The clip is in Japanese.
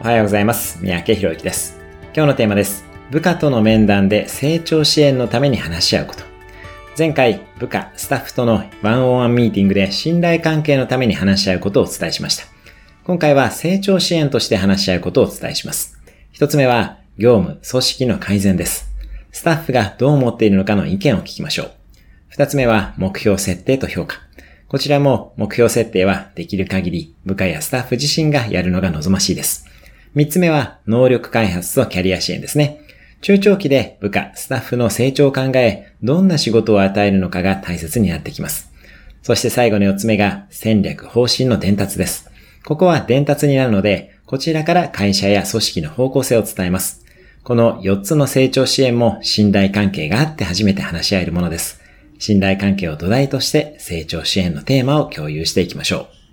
おはようございます。三宅博之です。今日のテーマです。部下との面談で成長支援のために話し合うこと。前回、部下、スタッフとのワンオンワンミーティングで信頼関係のために話し合うことをお伝えしました。今回は成長支援として話し合うことをお伝えします。一つ目は、業務、組織の改善です。スタッフがどう思っているのかの意見を聞きましょう。二つ目は、目標設定と評価。こちらも目標設定はできる限り部下やスタッフ自身がやるのが望ましいです。三つ目は、能力開発とキャリア支援ですね。中長期で部下、スタッフの成長を考え、どんな仕事を与えるのかが大切になってきます。そして最後の四つ目が、戦略、方針の伝達です。ここは伝達になるので、こちらから会社や組織の方向性を伝えます。この4つの成長支援も信頼関係があって初めて話し合えるものです。信頼関係を土台として成長支援のテーマを共有していきましょう。